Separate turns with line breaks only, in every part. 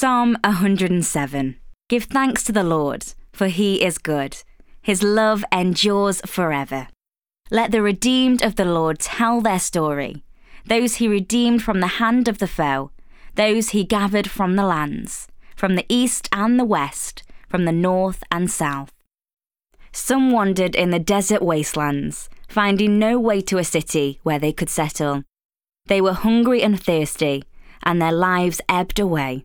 Psalm 107 Give thanks to the Lord, for he is good. His love endures forever. Let the redeemed of the Lord tell their story. Those he redeemed from the hand of the foe, those he gathered from the lands, from the east and the west, from the north and south. Some wandered in the desert wastelands, finding no way to a city where they could settle. They were hungry and thirsty, and their lives ebbed away.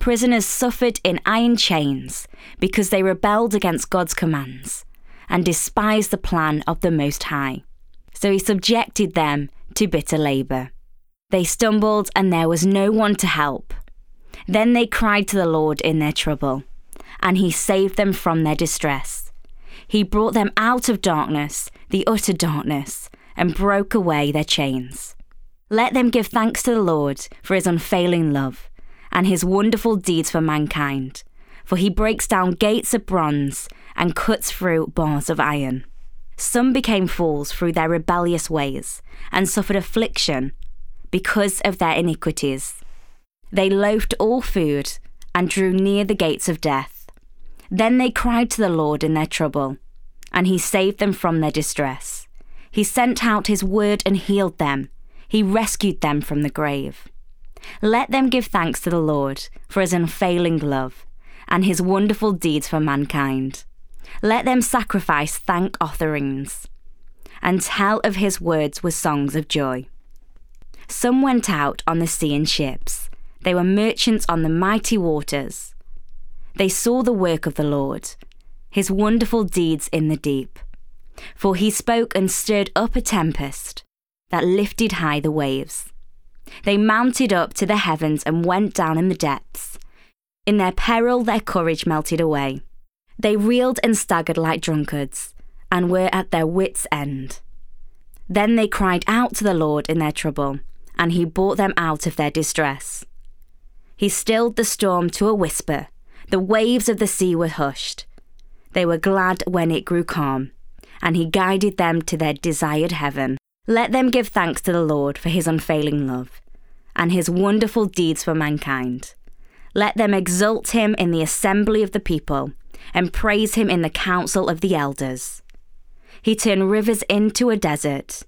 Prisoners suffered in iron chains because they rebelled against God's commands and despised the plan of the Most High. So he subjected them to bitter labour. They stumbled and there was no one to help. Then they cried to the Lord in their trouble, and he saved them from their distress. He brought them out of darkness, the utter darkness, and broke away their chains. Let them give thanks to the Lord for his unfailing love and his wonderful deeds for mankind, for he breaks down gates of bronze and cuts through bars of iron. Some became fools through their rebellious ways and suffered affliction because of their iniquities. They loathed all food and drew near the gates of death. Then they cried to the Lord in their trouble, and he saved them from their distress. He sent out his word and healed them he rescued them from the grave. Let them give thanks to the Lord for his unfailing love and his wonderful deeds for mankind. Let them sacrifice thank offerings and tell of his words with songs of joy. Some went out on the sea in ships. They were merchants on the mighty waters. They saw the work of the Lord, his wonderful deeds in the deep. For he spoke and stirred up a tempest that lifted high the waves. They mounted up to the heavens and went down in the depths. In their peril, their courage melted away. They reeled and staggered like drunkards, and were at their wits' end. Then they cried out to the Lord in their trouble, and he brought them out of their distress. He stilled the storm to a whisper. The waves of the sea were hushed. They were glad when it grew calm, and he guided them to their desired heaven. Let them give thanks to the Lord for his unfailing love and his wonderful deeds for mankind. Let them exalt him in the assembly of the people and praise him in the council of the elders. He turned rivers into a desert,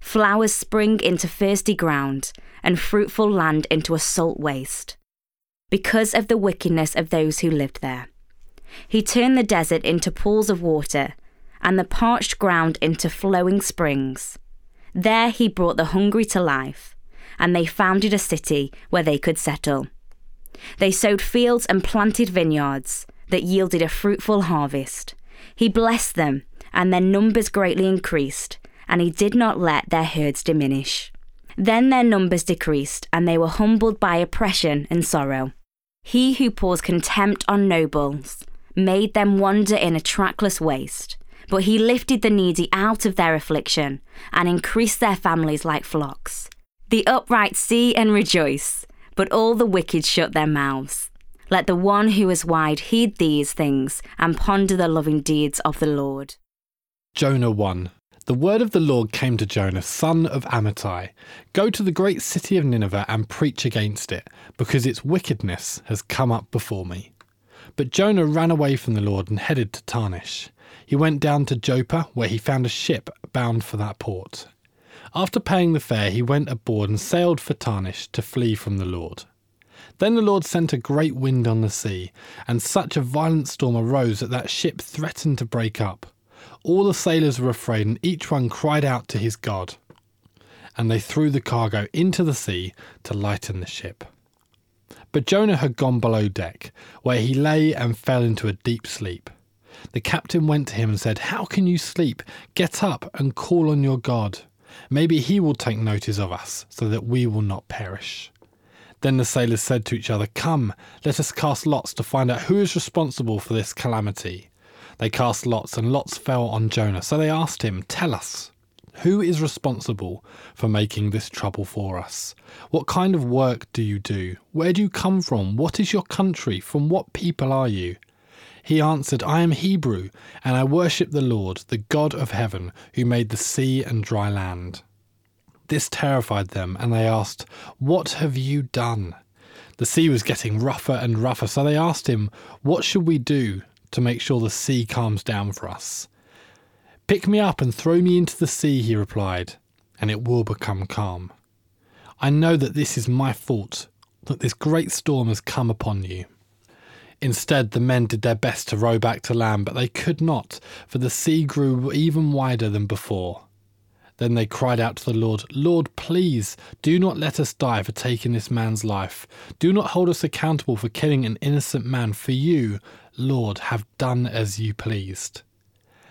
flowers spring into thirsty ground, and fruitful land into a salt waste, because of the wickedness of those who lived there. He turned the desert into pools of water, and the parched ground into flowing springs. There he brought the hungry to life, and they founded a city where they could settle. They sowed fields and planted vineyards that yielded a fruitful harvest. He blessed them, and their numbers greatly increased, and he did not let their herds diminish. Then their numbers decreased, and they were humbled by oppression and sorrow. He who pours contempt on nobles made them wander in a trackless waste. But he lifted the needy out of their affliction and increased their families like flocks. The upright see and rejoice, but all the wicked shut their mouths. Let the one who is wide heed these things and ponder the loving deeds of the Lord.
Jonah 1. The word of the Lord came to Jonah, son of Amittai Go to the great city of Nineveh and preach against it, because its wickedness has come up before me. But Jonah ran away from the Lord and headed to Tarshish. He went down to Joppa, where he found a ship bound for that port. After paying the fare, he went aboard and sailed for Tarshish to flee from the Lord. Then the Lord sent a great wind on the sea, and such a violent storm arose that that ship threatened to break up. All the sailors were afraid, and each one cried out to his God. And they threw the cargo into the sea to lighten the ship. But Jonah had gone below deck, where he lay and fell into a deep sleep. The captain went to him and said, How can you sleep? Get up and call on your God. Maybe he will take notice of us, so that we will not perish. Then the sailors said to each other, Come, let us cast lots to find out who is responsible for this calamity. They cast lots, and lots fell on Jonah. So they asked him, Tell us, who is responsible for making this trouble for us? What kind of work do you do? Where do you come from? What is your country? From what people are you? He answered, I am Hebrew, and I worship the Lord, the God of heaven, who made the sea and dry land. This terrified them, and they asked, What have you done? The sea was getting rougher and rougher, so they asked him, What should we do? to make sure the sea calms down for us. Pick me up and throw me into the sea, he replied, and it will become calm. I know that this is my fault, that this great storm has come upon you. Instead, the men did their best to row back to land, but they could not, for the sea grew even wider than before. Then they cried out to the Lord, Lord, please, do not let us die for taking this man's life. Do not hold us accountable for killing an innocent man, for you, Lord, have done as you pleased.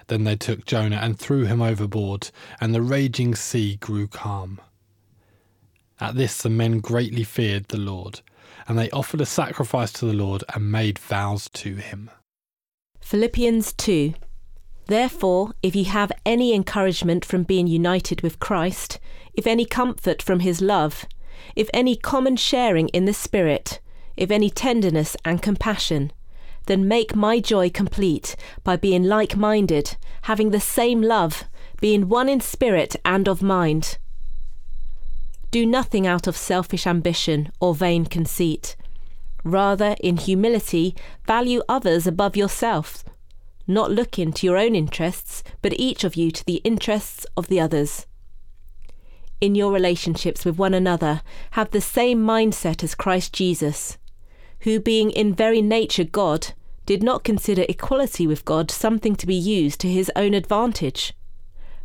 Then they took Jonah and threw him overboard, and the raging sea grew calm. At this the men greatly feared the Lord, and they offered a sacrifice to the Lord and made vows to him.
Philippians 2 Therefore, if ye have any encouragement from being united with Christ, if any comfort from his love, if any common sharing in the Spirit, if any tenderness and compassion, then make my joy complete by being like minded, having the same love, being one in spirit and of mind. Do nothing out of selfish ambition or vain conceit. Rather, in humility, value others above yourself, not looking to your own interests, but each of you to the interests of the others. In your relationships with one another, have the same mindset as Christ Jesus who, being in very nature God, did not consider equality with God something to be used to his own advantage.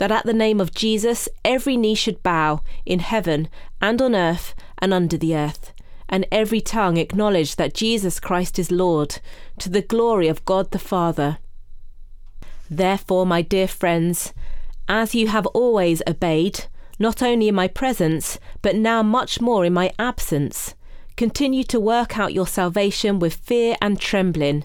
that at the name of Jesus every knee should bow in heaven and on earth and under the earth, and every tongue acknowledge that Jesus Christ is Lord, to the glory of God the Father. Therefore, my dear friends, as you have always obeyed, not only in my presence, but now much more in my absence, Continue to work out your salvation with fear and trembling,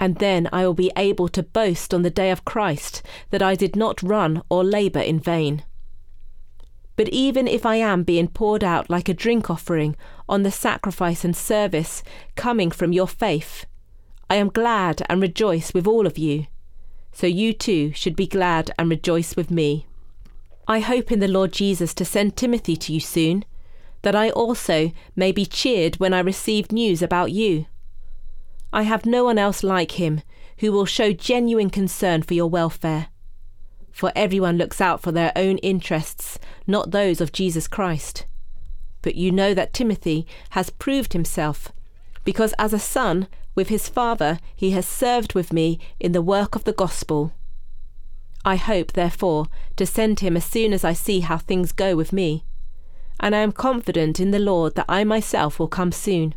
and then I will be able to boast on the day of Christ that I did not run or labour in vain. But even if I am being poured out like a drink offering on the sacrifice and service coming from your faith, I am glad and rejoice with all of you. So you too should be glad and rejoice with me. I hope in the Lord Jesus to send Timothy to you soon, that I also may be cheered when I receive news about you. I have no one else like him who will show genuine concern for your welfare. For everyone looks out for their own interests, not those of Jesus Christ. But you know that Timothy has proved himself, because as a son With his Father, he has served with me in the work of the gospel. I hope, therefore, to send him as soon as I see how things go with me. And I am confident in the Lord that I myself will come soon.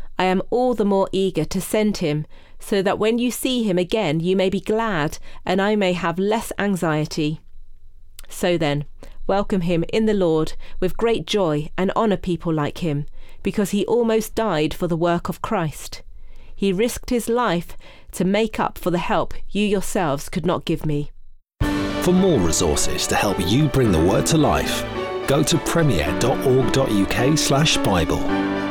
I am all the more eager to send him, so that when you see him again you may be glad, and I may have less anxiety. So then, welcome him in the Lord with great joy, and honour people like him, because he almost died for the work of Christ. He risked his life to make up for the help you yourselves could not give me.
For more resources to help you bring the word to life, go to premier.org.uk/bible.